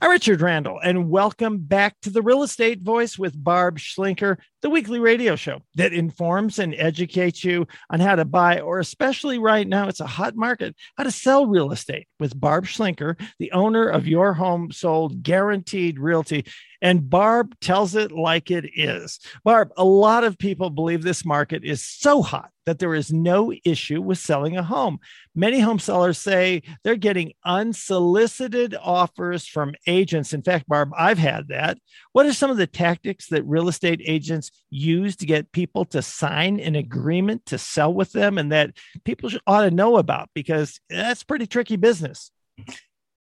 I'm Richard Randall, and welcome back to the Real Estate Voice with Barb Schlinker, the weekly radio show that informs and educates you on how to buy, or especially right now, it's a hot market, how to sell real estate with Barb Schlinker, the owner of Your Home Sold Guaranteed Realty. And Barb tells it like it is. Barb, a lot of people believe this market is so hot that there is no issue with selling a home. Many home sellers say they're getting unsolicited offers from agents. In fact, Barb, I've had that. What are some of the tactics that real estate agents use to get people to sign an agreement to sell with them and that people ought to know about because that's pretty tricky business?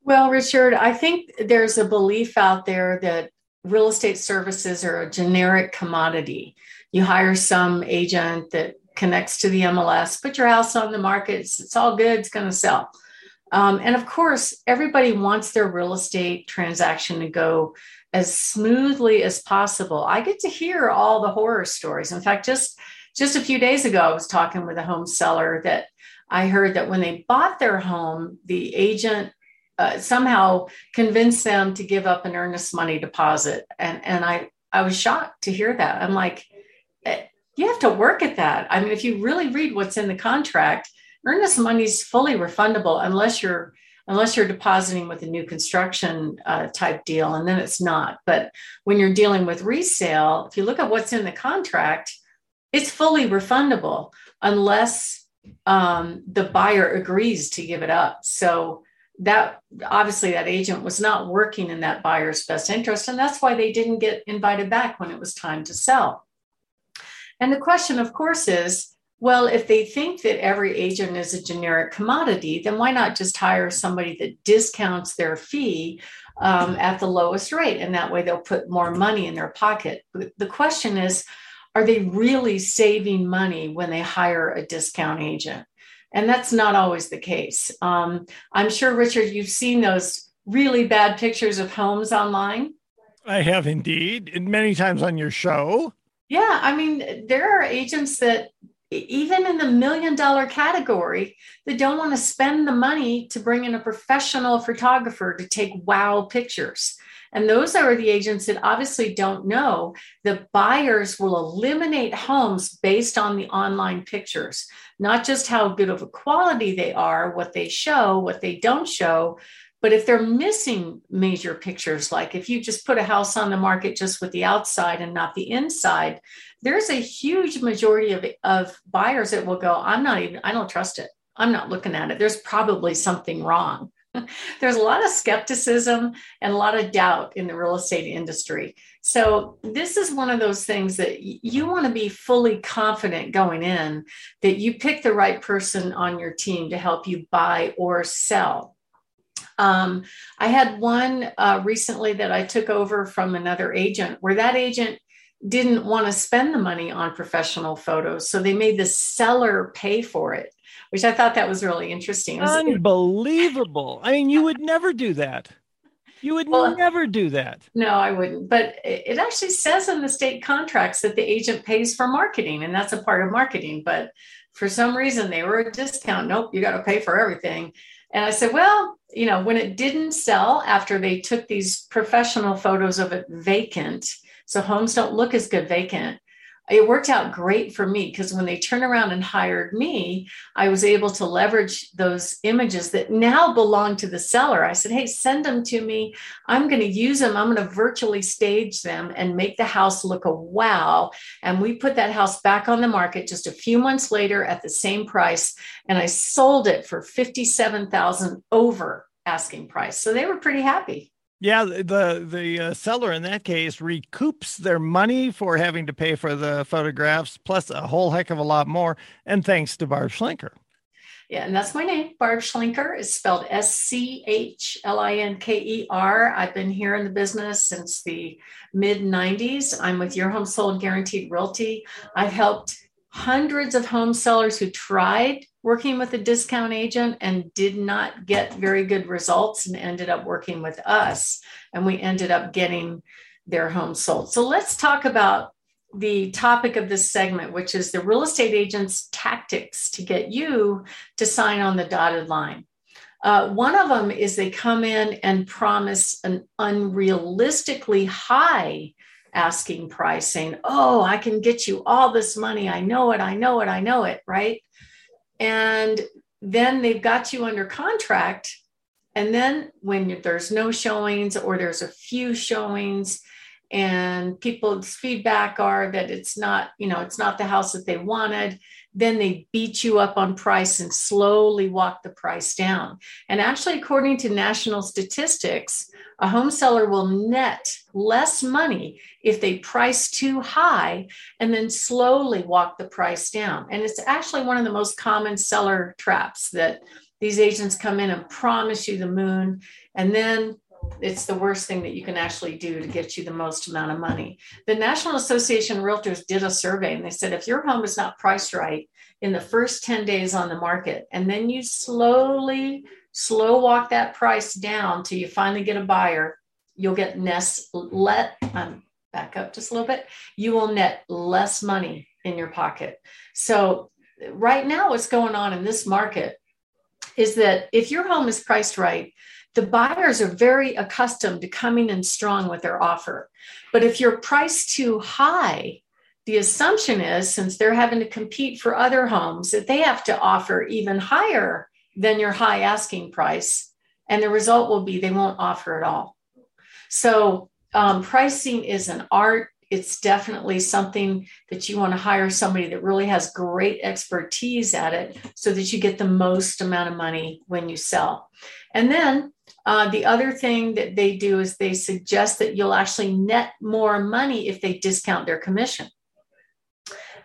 Well, Richard, I think there's a belief out there that real estate services are a generic commodity. You hire some agent that connects to the MLS, put your house on the market, it's, it's all good, it's going to sell. Um, and of course, everybody wants their real estate transaction to go as smoothly as possible. I get to hear all the horror stories. In fact, just just a few days ago, I was talking with a home seller that I heard that when they bought their home, the agent uh, somehow convince them to give up an earnest money deposit. And, and I, I was shocked to hear that. I'm like, eh, you have to work at that. I mean, if you really read what's in the contract, earnest money is fully refundable unless you're unless you're depositing with a new construction uh, type deal, and then it's not. But when you're dealing with resale, if you look at what's in the contract, it's fully refundable unless um, the buyer agrees to give it up. So that obviously that agent was not working in that buyer's best interest and that's why they didn't get invited back when it was time to sell. And the question of course is well if they think that every agent is a generic commodity then why not just hire somebody that discounts their fee um, at the lowest rate and that way they'll put more money in their pocket? The question is are they really saving money when they hire a discount agent and that's not always the case. Um, I'm sure, Richard, you've seen those really bad pictures of homes online. I have indeed, and many times on your show. Yeah, I mean, there are agents that even in the million dollar category that don't want to spend the money to bring in a professional photographer to take wow pictures. And those are the agents that obviously don't know the buyers will eliminate homes based on the online pictures, not just how good of a quality they are, what they show, what they don't show. But if they're missing major pictures, like if you just put a house on the market just with the outside and not the inside, there's a huge majority of, of buyers that will go, I'm not even, I don't trust it. I'm not looking at it. There's probably something wrong. there's a lot of skepticism and a lot of doubt in the real estate industry. So, this is one of those things that you want to be fully confident going in that you pick the right person on your team to help you buy or sell. Um, I had one uh, recently that I took over from another agent where that agent didn't want to spend the money on professional photos. So they made the seller pay for it which I thought that was really interesting. Was, Unbelievable. I mean, you would never do that. You would well, never do that. No, I wouldn't. But it actually says in the state contracts that the agent pays for marketing, and that's a part of marketing. But for some reason, they were a discount. Nope, you got to pay for everything. And I said, well, you know, when it didn't sell after they took these professional photos of it vacant, so homes don't look as good vacant it worked out great for me because when they turned around and hired me, I was able to leverage those images that now belong to the seller. I said, Hey, send them to me. I'm going to use them. I'm going to virtually stage them and make the house look a wow. And we put that house back on the market just a few months later at the same price. And I sold it for 57,000 over asking price. So they were pretty happy. Yeah, the the uh, seller in that case recoups their money for having to pay for the photographs, plus a whole heck of a lot more. And thanks to Barb Schlinker. Yeah, and that's my name, Barb Schlinker. It's spelled S C H L I N K E R. I've been here in the business since the mid 90s. I'm with Your Home Sold Guaranteed Realty. I've helped hundreds of home sellers who tried working with a discount agent and did not get very good results and ended up working with us. And we ended up getting their home sold. So let's talk about the topic of this segment, which is the real estate agent's tactics to get you to sign on the dotted line. Uh, one of them is they come in and promise an unrealistically high asking price, saying, Oh, I can get you all this money. I know it. I know it. I know it. Right. And then they've got you under contract. And then when there's no showings or there's a few showings, and people's feedback are that it's not, you know, it's not the house that they wanted, then they beat you up on price and slowly walk the price down. And actually, according to national statistics, a home seller will net less money if they price too high and then slowly walk the price down. And it's actually one of the most common seller traps that these agents come in and promise you the moon and then it's the worst thing that you can actually do to get you the most amount of money. The National Association of Realtors did a survey and they said if your home is not priced right in the first 10 days on the market, and then you slowly, slow walk that price down till you finally get a buyer, you'll get nest let um, back up just a little bit, you will net less money in your pocket. So right now, what's going on in this market is that if your home is priced right, the buyers are very accustomed to coming in strong with their offer. But if you're priced too high, the assumption is since they're having to compete for other homes, that they have to offer even higher than your high asking price. And the result will be they won't offer at all. So, um, pricing is an art. It's definitely something that you want to hire somebody that really has great expertise at it so that you get the most amount of money when you sell. And then uh, the other thing that they do is they suggest that you'll actually net more money if they discount their commission.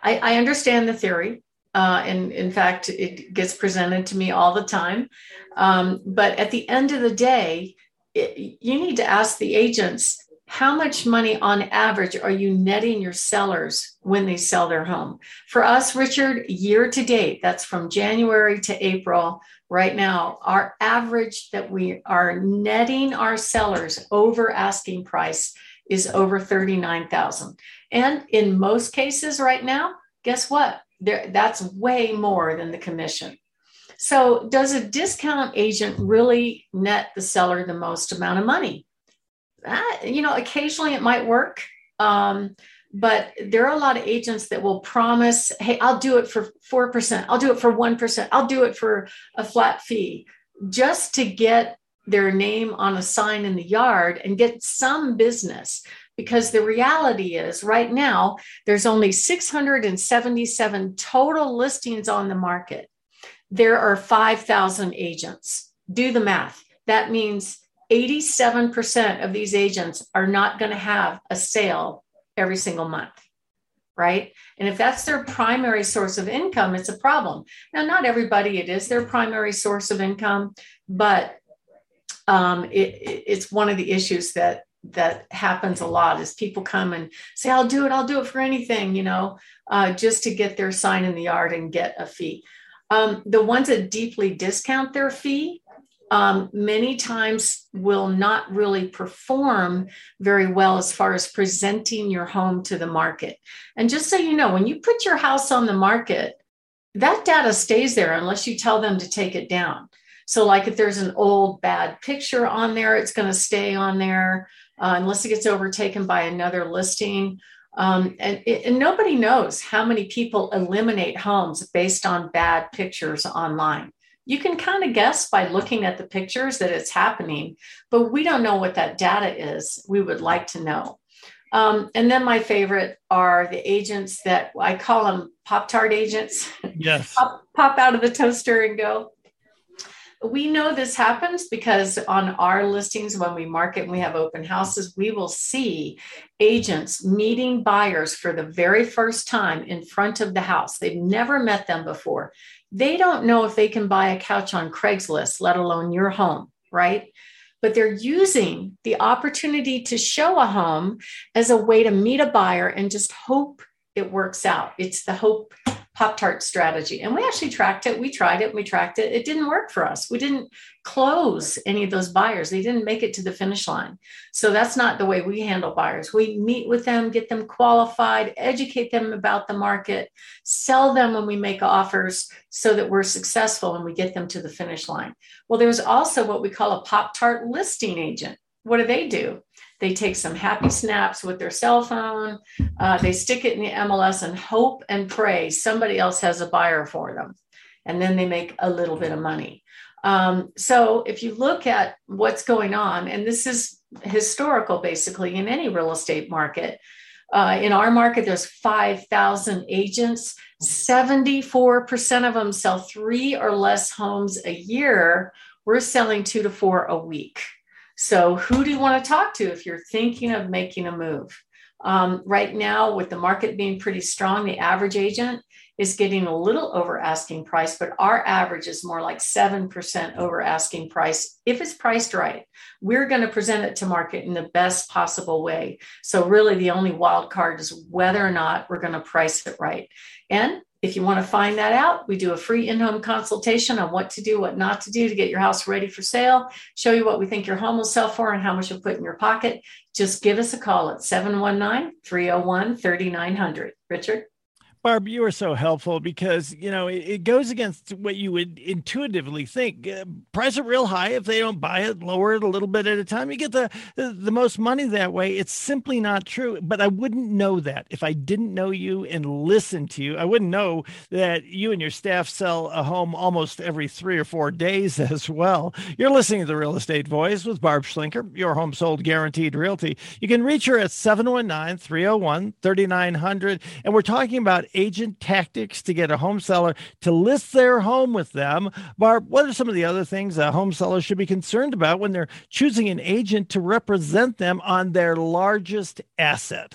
I, I understand the theory. Uh, and in fact, it gets presented to me all the time. Um, but at the end of the day, it, you need to ask the agents how much money on average are you netting your sellers when they sell their home? For us, Richard, year to date, that's from January to April, right now, our average that we are netting our sellers over asking price is over 39,000. And in most cases right now, guess what? There, that's way more than the commission. So, does a discount agent really net the seller the most amount of money? That, you know, occasionally it might work. Um, but there are a lot of agents that will promise, hey, I'll do it for 4%, I'll do it for 1%, I'll do it for a flat fee, just to get their name on a sign in the yard and get some business. Because the reality is, right now, there's only 677 total listings on the market. There are 5,000 agents. Do the math. That means 87% of these agents are not going to have a sale every single month right? And if that's their primary source of income, it's a problem. Now, not everybody it is their primary source of income, but um, it, it's one of the issues that that happens a lot is people come and say, "I'll do it, I'll do it for anything," you know, uh, just to get their sign in the yard and get a fee. Um, the ones that deeply discount their fee um, many times will not really perform very well as far as presenting your home to the market. And just so you know, when you put your house on the market, that data stays there unless you tell them to take it down. So, like if there's an old bad picture on there, it's going to stay on there uh, unless it gets overtaken by another listing. Um, and, and nobody knows how many people eliminate homes based on bad pictures online you can kind of guess by looking at the pictures that it's happening, but we don't know what that data is. We would like to know. Um, and then my favorite are the agents that I call them Pop Tart agents. Yes. pop, pop out of the toaster and go. We know this happens because on our listings, when we market and we have open houses, we will see agents meeting buyers for the very first time in front of the house. They've never met them before they don't know if they can buy a couch on Craigslist, let alone your home, right? But they're using the opportunity to show a home as a way to meet a buyer and just hope it works out. It's the hope Pop Tart strategy. And we actually tracked it. We tried it. We tracked it. It didn't work for us. We didn't close any of those buyers. They didn't make it to the finish line. So that's not the way we handle buyers. We meet with them, get them qualified, educate them about the market, sell them when we make offers so that we're successful and we get them to the finish line. Well, there's also what we call a Pop Tart listing agent. What do they do? They take some happy snaps with their cell phone. Uh, they stick it in the MLS and hope and pray somebody else has a buyer for them. And then they make a little bit of money. Um, so if you look at what's going on, and this is historical basically in any real estate market, uh, in our market, there's 5,000 agents. 74% of them sell three or less homes a year. We're selling two to four a week. So, who do you want to talk to if you're thinking of making a move? Um, right now, with the market being pretty strong, the average agent is getting a little over asking price, but our average is more like 7% over asking price if it's priced right. We're going to present it to market in the best possible way. So, really, the only wild card is whether or not we're going to price it right. And if you want to find that out, we do a free in home consultation on what to do, what not to do to get your house ready for sale, show you what we think your home will sell for and how much you'll put in your pocket. Just give us a call at 719 301 3900. Richard? Barb, you are so helpful because you know it, it goes against what you would intuitively think. Uh, price it real high if they don't buy it, lower it a little bit at a time. You get the, the the most money that way. It's simply not true. But I wouldn't know that if I didn't know you and listen to you. I wouldn't know that you and your staff sell a home almost every three or four days as well. You're listening to the Real Estate Voice with Barb Schlinker, your home sold guaranteed realty. You can reach her at 719 301 3900. And we're talking about agent tactics to get a home seller to list their home with them. Barb, what are some of the other things a home seller should be concerned about when they're choosing an agent to represent them on their largest asset?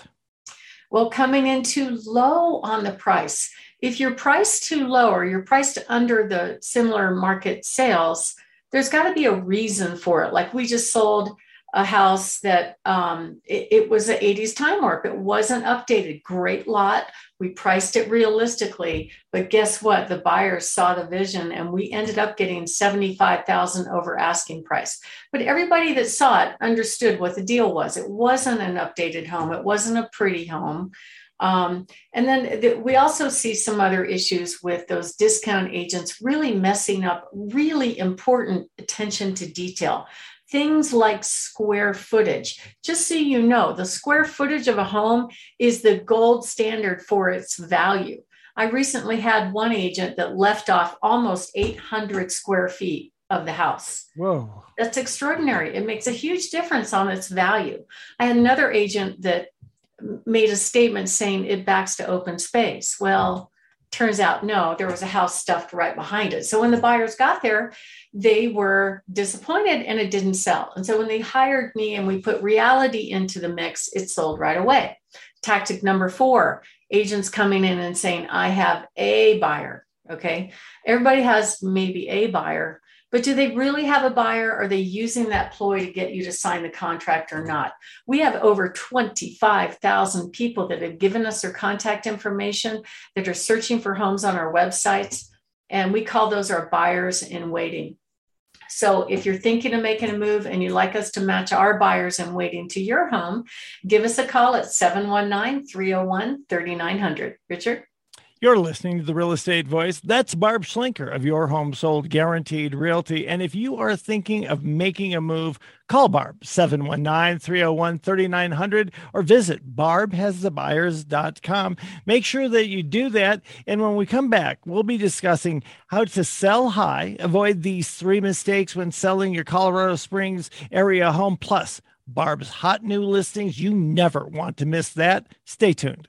Well, coming in too low on the price. If you're priced too low or you're priced under the similar market sales, there's got to be a reason for it. Like we just sold a house that um, it, it, was an 80s time warp. It wasn't updated. Great lot. We priced it realistically, but guess what? The buyers saw the vision, and we ended up getting 75,000 over asking price. But everybody that saw it understood what the deal was. It wasn't an updated home. It wasn't a pretty home. Um, and then the, we also see some other issues with those discount agents really messing up really important attention to detail things like square footage. Just so you know, the square footage of a home is the gold standard for its value. I recently had one agent that left off almost 800 square feet of the house. Whoa. That's extraordinary. It makes a huge difference on its value. I had another agent that made a statement saying it backs to open space. Well, turns out no, there was a house stuffed right behind it. So when the buyers got there, they were disappointed and it didn't sell. And so when they hired me and we put reality into the mix, it sold right away. Tactic number four agents coming in and saying, I have a buyer. Okay. Everybody has maybe a buyer, but do they really have a buyer? Are they using that ploy to get you to sign the contract or not? We have over 25,000 people that have given us their contact information that are searching for homes on our websites. And we call those our buyers in waiting. So if you're thinking of making a move and you'd like us to match our buyers in waiting to your home, give us a call at 719 301 3900. Richard? You're listening to the Real Estate Voice. That's Barb Schlinker of Your Home Sold Guaranteed Realty. And if you are thinking of making a move, call Barb 719 301 3900 or visit barbhasthebuyers.com. Make sure that you do that. And when we come back, we'll be discussing how to sell high, avoid these three mistakes when selling your Colorado Springs area home, plus Barb's hot new listings. You never want to miss that. Stay tuned.